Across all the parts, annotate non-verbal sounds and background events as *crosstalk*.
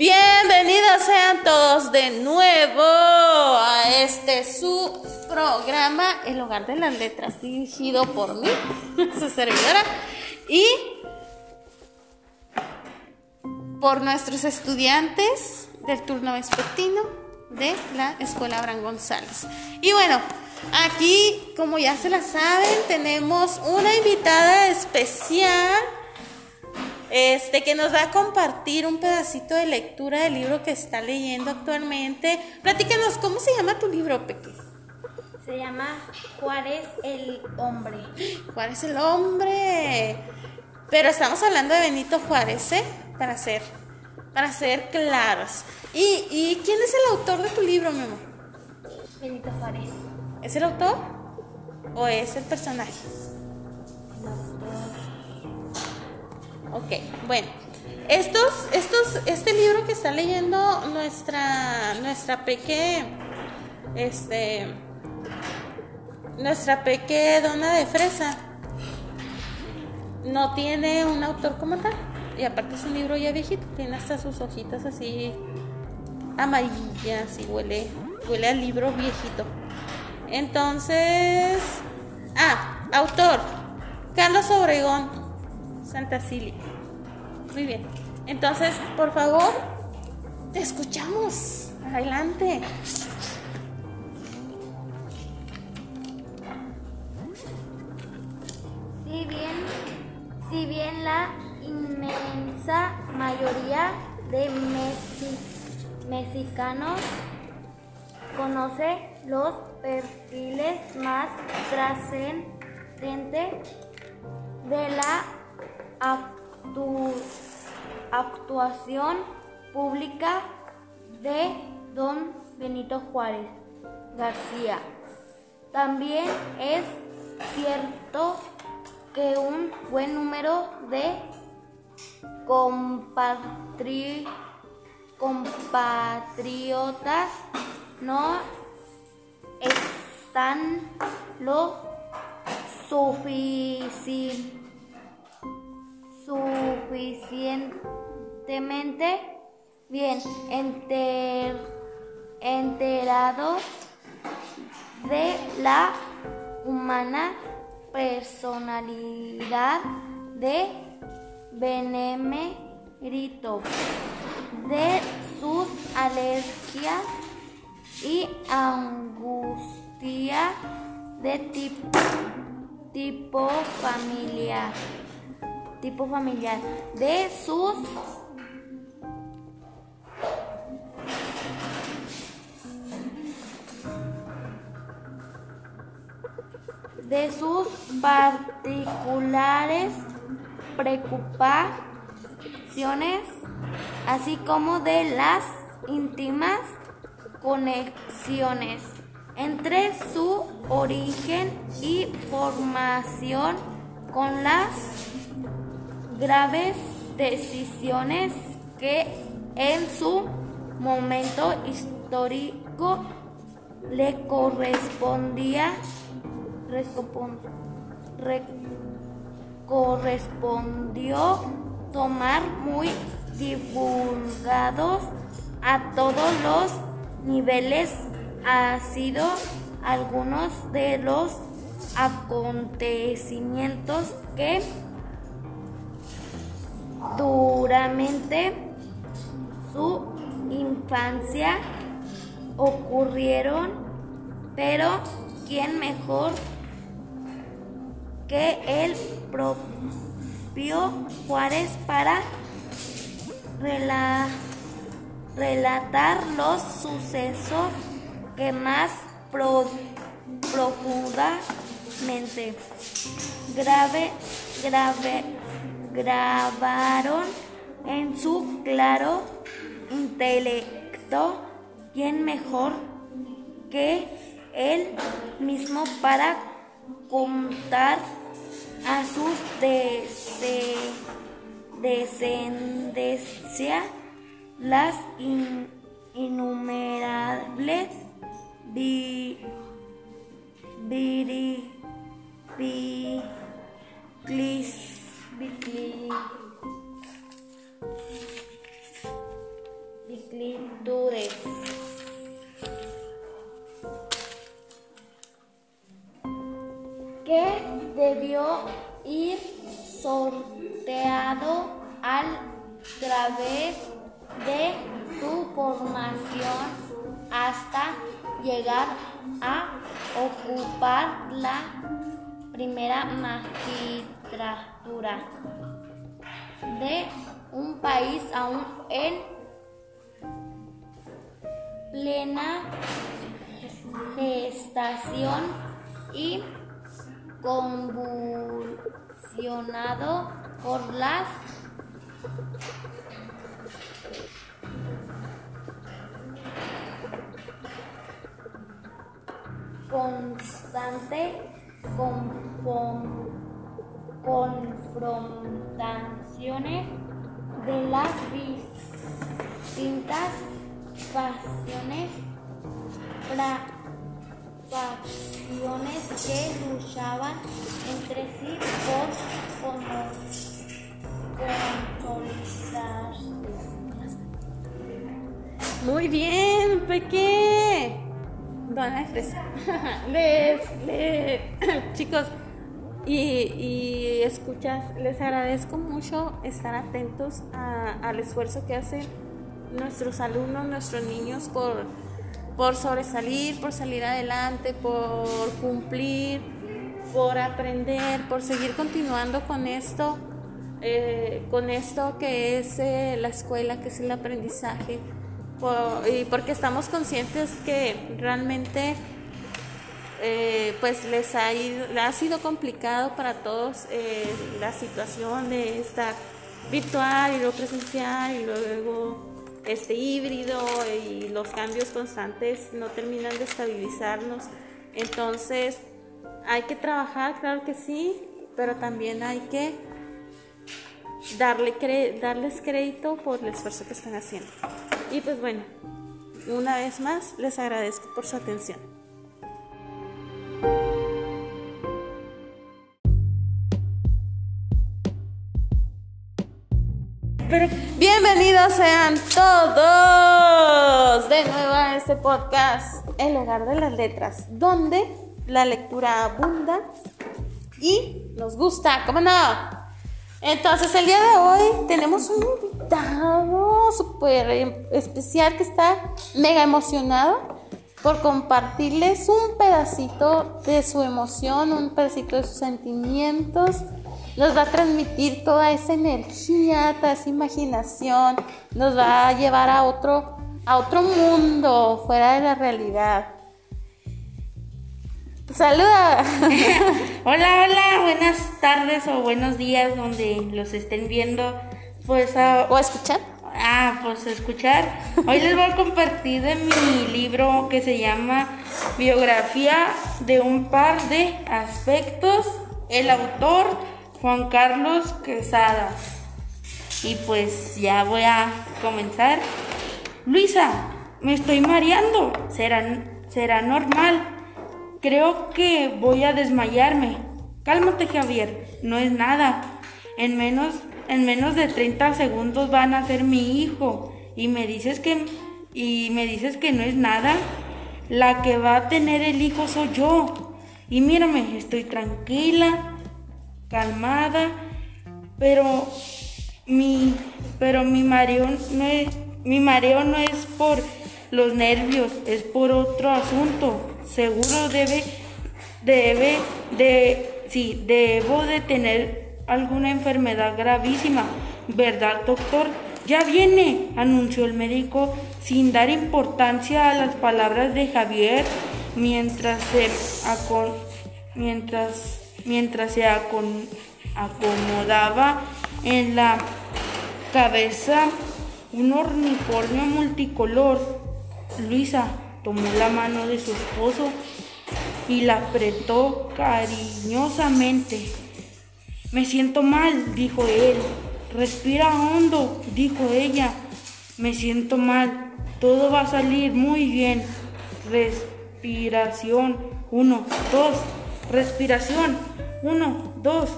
Bienvenidos sean todos de nuevo a este su programa El Hogar de las Letras, dirigido por mí, *laughs* su servidora, y por nuestros estudiantes del turno vespertino de la Escuela Abraham González. Y bueno, aquí, como ya se la saben, tenemos una invitada especial este, que nos va a compartir un pedacito de lectura del libro que está leyendo actualmente. Platícanos, ¿cómo se llama tu libro, Peque? Se llama Juárez el Hombre. Juárez el Hombre. Pero estamos hablando de Benito Juárez, ¿eh? Para ser, para ser claros. ¿Y, ¿Y quién es el autor de tu libro, mi amor? Benito Juárez. ¿Es el autor o es el personaje? Ok, bueno. Estos, estos, este libro que está leyendo nuestra, nuestra peque, este, nuestra peque dona de fresa, no tiene un autor como tal. Y aparte es un libro ya viejito, tiene hasta sus hojitas así amarillas y huele, huele a libro viejito. Entonces, ah, autor, Carlos Obregón, Santa Cilia. Muy bien. Entonces, por favor, te escuchamos. Adelante. Si bien, si bien la inmensa mayoría de mexicanos conoce los perfiles más trascendentes de la actuación pública de don Benito Juárez García. También es cierto que un buen número de compatriotas no están lo suficiente suficientemente bien enterados de la humana personalidad de Benemérito, de sus alergias y angustia de tipo, tipo familiar tipo familiar de sus de sus particulares preocupaciones, así como de las íntimas conexiones entre su origen y formación con las graves decisiones que en su momento histórico le correspondía correspondió tomar muy divulgados a todos los niveles. Ha sido algunos de los acontecimientos que duramente su infancia ocurrieron, pero ¿quién mejor que el propio Juárez para relatar los sucesos que más profundamente grave, grave, grabaron en su claro intelecto, ¿quién mejor que él mismo para contar a sus descendencia las innumerables similitudes. que debió ir sorteado al través de su formación hasta llegar a ocupar la primera magistratura de un país aún en plena gestación y convulsionado por las constante confrontaciones de las distintas pasiones, facciones que luchaban entre sí por consolidarse. Muy bien, Peque. Dona *laughs* les, les, *coughs* chicos, y, escuchas, les agradezco mucho estar atentos a, al esfuerzo que hacen nuestros alumnos, nuestros niños por, por sobresalir, por salir adelante, por cumplir, por aprender, por seguir continuando con esto, eh, con esto que es eh, la escuela, que es el aprendizaje, y porque estamos conscientes que realmente eh, pues les ha, ido, ha, sido complicado para todos eh, la situación de estar virtual y luego presencial y luego este híbrido y los cambios constantes no terminan de estabilizarnos. Entonces hay que trabajar, claro que sí, pero también hay que darle darles crédito por el esfuerzo que están haciendo. Y pues bueno, una vez más les agradezco por su atención. Bienvenidos sean todos de nuevo a este podcast, El hogar de las letras, donde la lectura abunda y nos gusta, ¿cómo no? Entonces el día de hoy tenemos un invitado súper especial que está mega emocionado por compartirles un pedacito de su emoción, un pedacito de sus sentimientos nos va a transmitir toda esa energía, toda esa imaginación, nos va a llevar a otro, a otro mundo fuera de la realidad. Saluda. *laughs* hola, hola, buenas tardes o buenos días donde los estén viendo. Pues a, o escuchar. Ah, pues escuchar. Hoy les voy a compartir de mi libro que se llama Biografía de un par de aspectos. El autor Juan Carlos Quesada. Y pues ya voy a comenzar. Luisa, me estoy mareando. ¿Será, será normal? Creo que voy a desmayarme. Cálmate, Javier. No es nada. En menos, en menos de 30 segundos van a ser mi hijo. Y me dices que y me dices que no es nada. La que va a tener el hijo soy yo. Y mírame, estoy tranquila, calmada, pero mi, pero mi mareo no es, mi mareo no es por los nervios, es por otro asunto. Seguro debe, debe, de, sí, debo de tener alguna enfermedad gravísima, ¿verdad, doctor? Ya viene, anunció el médico sin dar importancia a las palabras de Javier mientras se mientras mientras se acomodaba en la cabeza un unicornio multicolor. Luisa tomó la mano de su esposo y la apretó cariñosamente. Me siento mal, dijo él. Respira hondo, dijo ella. Me siento mal. Todo va a salir muy bien. Respiración. Uno, dos. Respiración. Uno, dos.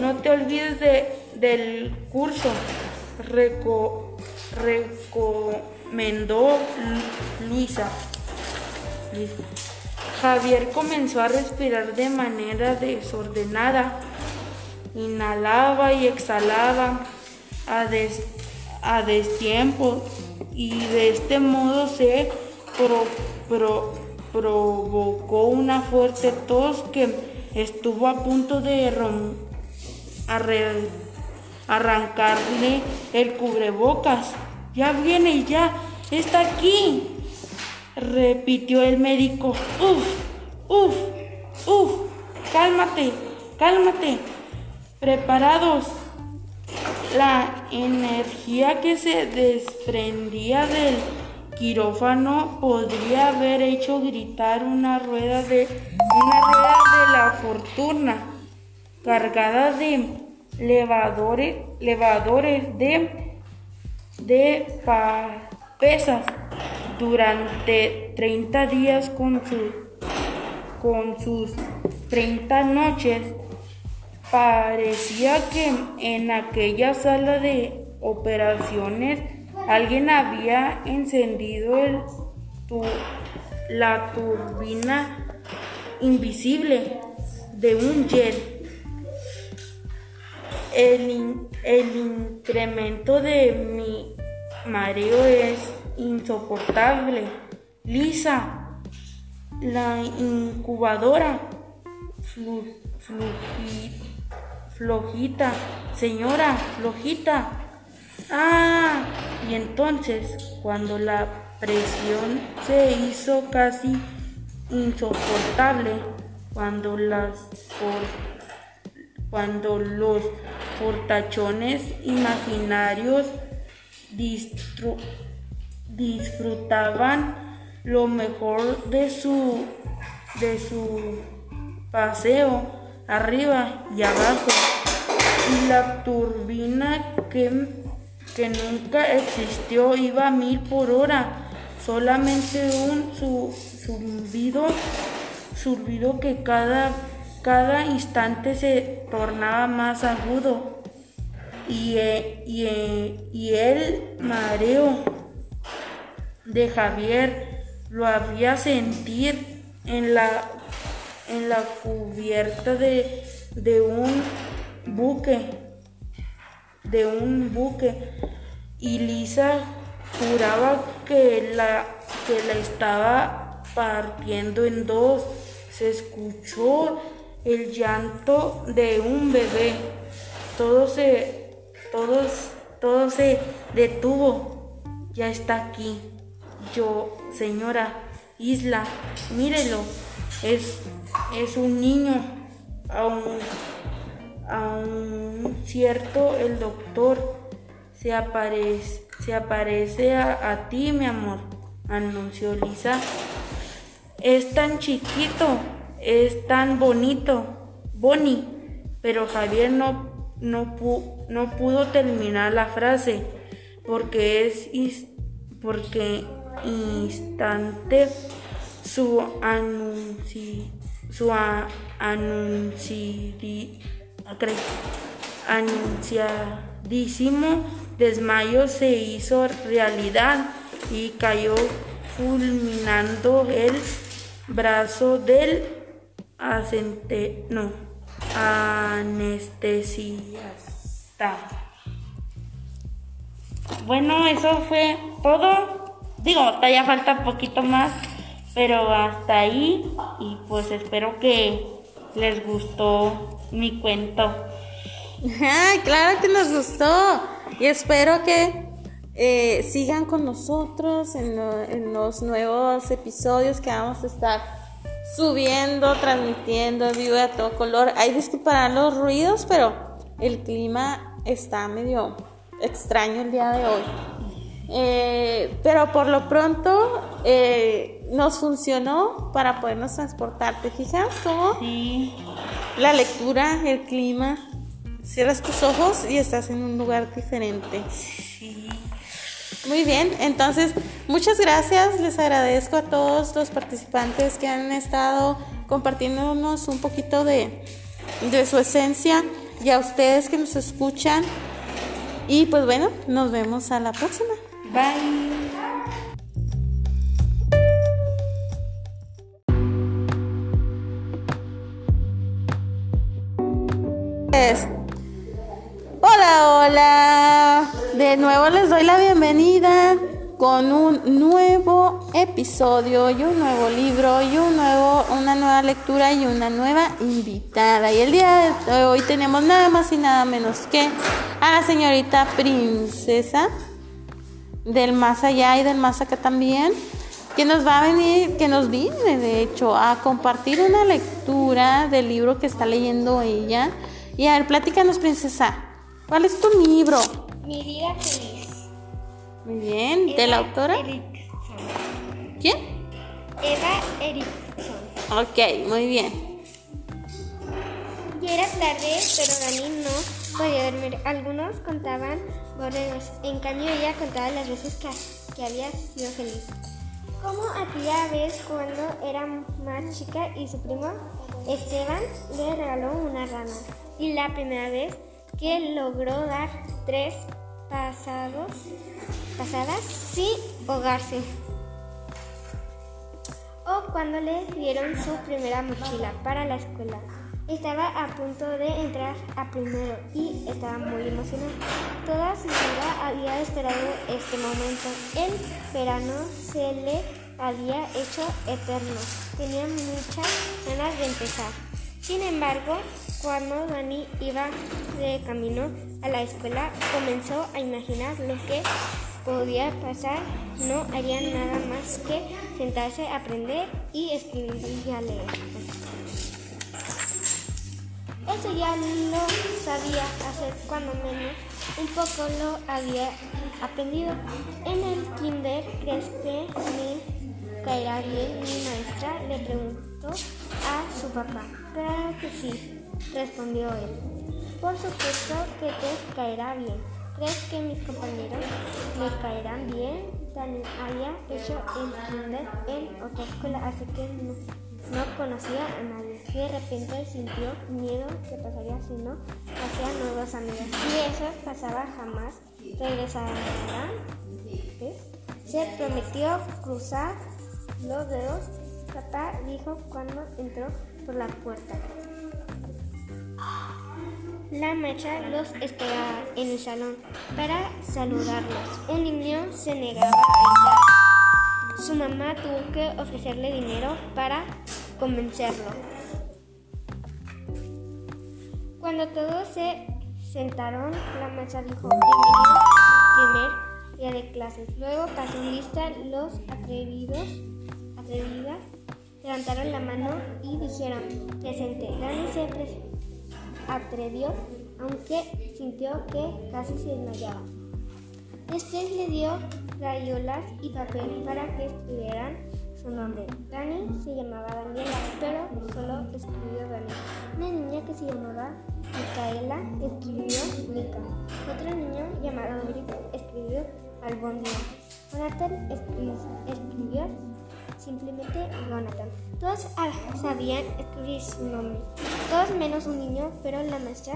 No te olvides de, del curso. Reco, reco, recomendó Luisa. Javier comenzó a respirar de manera desordenada. Inhalaba y exhalaba a, a destiempo y de este modo se provocó una fuerte tos que estuvo a punto de arrancarle el cubrebocas. Ya viene, ya, está aquí, repitió el médico. Uf, uf, uf, cálmate, cálmate. Preparados. La energía que se desprendía del quirófano podría haber hecho gritar una rueda de una rueda de la fortuna cargada de levadores, levadores de, de pesas durante 30 días con, su, con sus 30 noches. Parecía que en aquella sala de operaciones Alguien había encendido la turbina invisible de un jet. El, el incremento de mi mareo es insoportable. Lisa, la incubadora, flojita, señora, flojita. Ah, y entonces, cuando la presión se hizo casi insoportable, cuando las cuando los portachones imaginarios disfrutaban lo mejor de su de su paseo arriba y abajo. Y la turbina que que nunca existió iba a mil por hora, solamente un su, zumbido, zumbido que cada, cada instante se tornaba más agudo. Y, eh, y, eh, y el mareo de Javier lo había sentir en la, en la cubierta de, de un buque de un buque y Lisa juraba que la, que la estaba partiendo en dos. Se escuchó el llanto de un bebé. Todo se, todos, todo se detuvo. Ya está aquí. Yo, señora Isla, mírelo. Es, es un niño. Aún un cierto, el doctor se aparece, se aparece a, ti, mi amor, anunció Lisa. Es tan chiquito, es tan bonito, Bonnie. Pero Javier no, no, no pudo terminar la frase porque es porque instante su anunci, su anunci, anunciadísimo desmayo se hizo realidad y cayó fulminando el brazo del asente, no, anestesiasta. Bueno, eso fue todo. Digo, todavía falta un poquito más, pero hasta ahí. Y pues espero que les gustó mi cuento. Ay, claro que nos gustó y espero que eh, sigan con nosotros en, los nuevos episodios que vamos a estar subiendo, transmitiendo en vivo a todo color. Hay disculparán los ruidos, pero el clima está medio extraño el día de hoy. Eh, pero por lo pronto eh, nos funcionó para podernos transportar. ¿Te fijas cómo? Sí. La lectura, el clima. Cierras tus ojos y estás en un lugar diferente. Sí. Muy bien, entonces muchas gracias. Les agradezco a todos los participantes que han estado compartiéndonos un poquito de, de su esencia y a ustedes que nos escuchan. Y pues bueno, nos vemos a la próxima. Bye. Hola, hola. De nuevo les doy la bienvenida con un nuevo episodio y un nuevo libro y un nuevo, una nueva lectura y una nueva invitada. Y el día de hoy tenemos nada más y nada menos que a la señorita princesa del más allá y del más acá también, que nos va a venir, que nos viene de hecho a compartir una lectura del libro que está leyendo ella. Y a ver, platícanos princesa, ¿cuál es tu libro? Mi vida feliz. Muy bien, ¿de la autora? Erickson. ¿Quién? Eva Erickson. Ok, muy bien. Ya era tarde, pero Dani no podía dormir. Algunos contaban borregos. En cambio, ella contaba las veces que, que había sido feliz. Como aquella vez cuando era más chica y su primo Esteban le regaló una rana. Y la primera vez que logró dar tres pasados, pasadas sin ahogarse. O cuando le dieron su primera mochila para la escuela. Estaba a punto de entrar a primero y estaba muy emocionada. Toda su vida había esperado este momento. El verano se le había hecho eterno. Tenía muchas ganas de empezar. Sin embargo, cuando Dani iba de camino a la escuela, comenzó a imaginar lo que podía pasar. No haría nada más que sentarse a aprender y escribir y a leer. Eso ya lo sabía hacer cuando menos un poco lo había aprendido. En el kinder, ¿crees que me caerá bien? Mi maestra le preguntó a su papá. Claro que sí, respondió él. Por supuesto que te caerá bien. ¿Crees que mis compañeros me caerán bien? Dani había hecho el kinder en otra escuela, así que no, no conocía a nadie. De repente sintió miedo que pasaría si no hacía nuevos amigos. Si eso pasaba jamás, regresarán. ¿Ves? Se prometió cruzar los dedos. Papá dijo cuando entró por la puerta. La maestra los esperaba en el salón para saludarlos. Un niño se negaba a entrar. Su mamá tuvo que ofrecerle dinero para convencerlo. Cuando todos se sentaron, la maestra dijo, bienvenido primer día de clases. Luego pasó lista los atrevidos, atrevidas, levantaron la mano y dijeron, presente. Dani se atrevió, aunque sintió que casi se desmayaba. Después le dio rayolas y papel para que escribieran su nombre. Dani se llamaba Daniela, pero solo escribió Dani. Una niña que se llamaba Micaela escribió Mica. Otro niño llamado Grito escribió Albondia. Jonathan escri- escribió simplemente Jonathan. Todos ah, sabían escribir su nombre, todos menos un niño, pero la maestra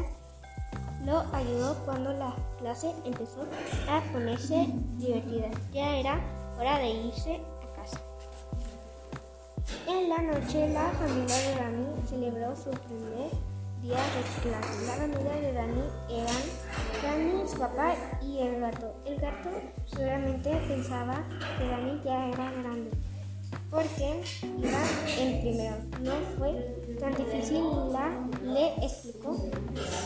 lo ayudó cuando la clase empezó a ponerse divertida. Ya era hora de irse a casa. En la noche, la familia de Dani celebró su primer La familia de Dani eran Dani, su papá y el gato. El gato seguramente pensaba que Dani ya era grande porque iba en primero. No fue tan difícil, la le explicó.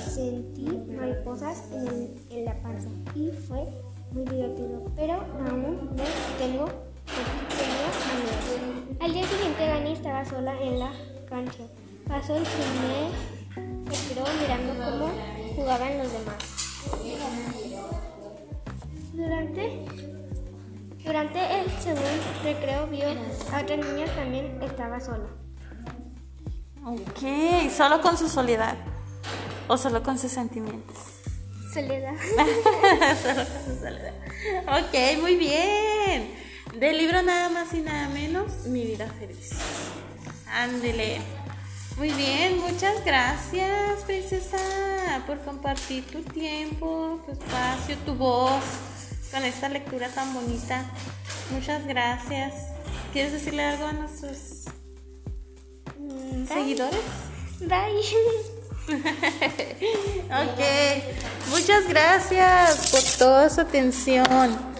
Sentí mariposas en, la panza y fue muy divertido, pero aún no tengo amigos. Al día siguiente, Dani estaba sola en la cancha. Pasó el primer recreo mirando cómo jugaban los demás. Durante durante el segundo recreo vio a otra niña también estaba sola. Ok, solo con su soledad o solo con sus sentimientos. Soledad. *laughs* solo con su soledad. Ok, muy bien. Del libro nada más y nada menos, Mi vida feliz. Ándele. Muy bien, muchas gracias, princesa, por compartir tu tiempo, tu espacio, tu voz con esta lectura tan bonita. Muchas gracias. ¿Quieres decirle algo a nuestros Mm, bye. seguidores? Bye. *laughs* ok, muchas gracias por toda su atención.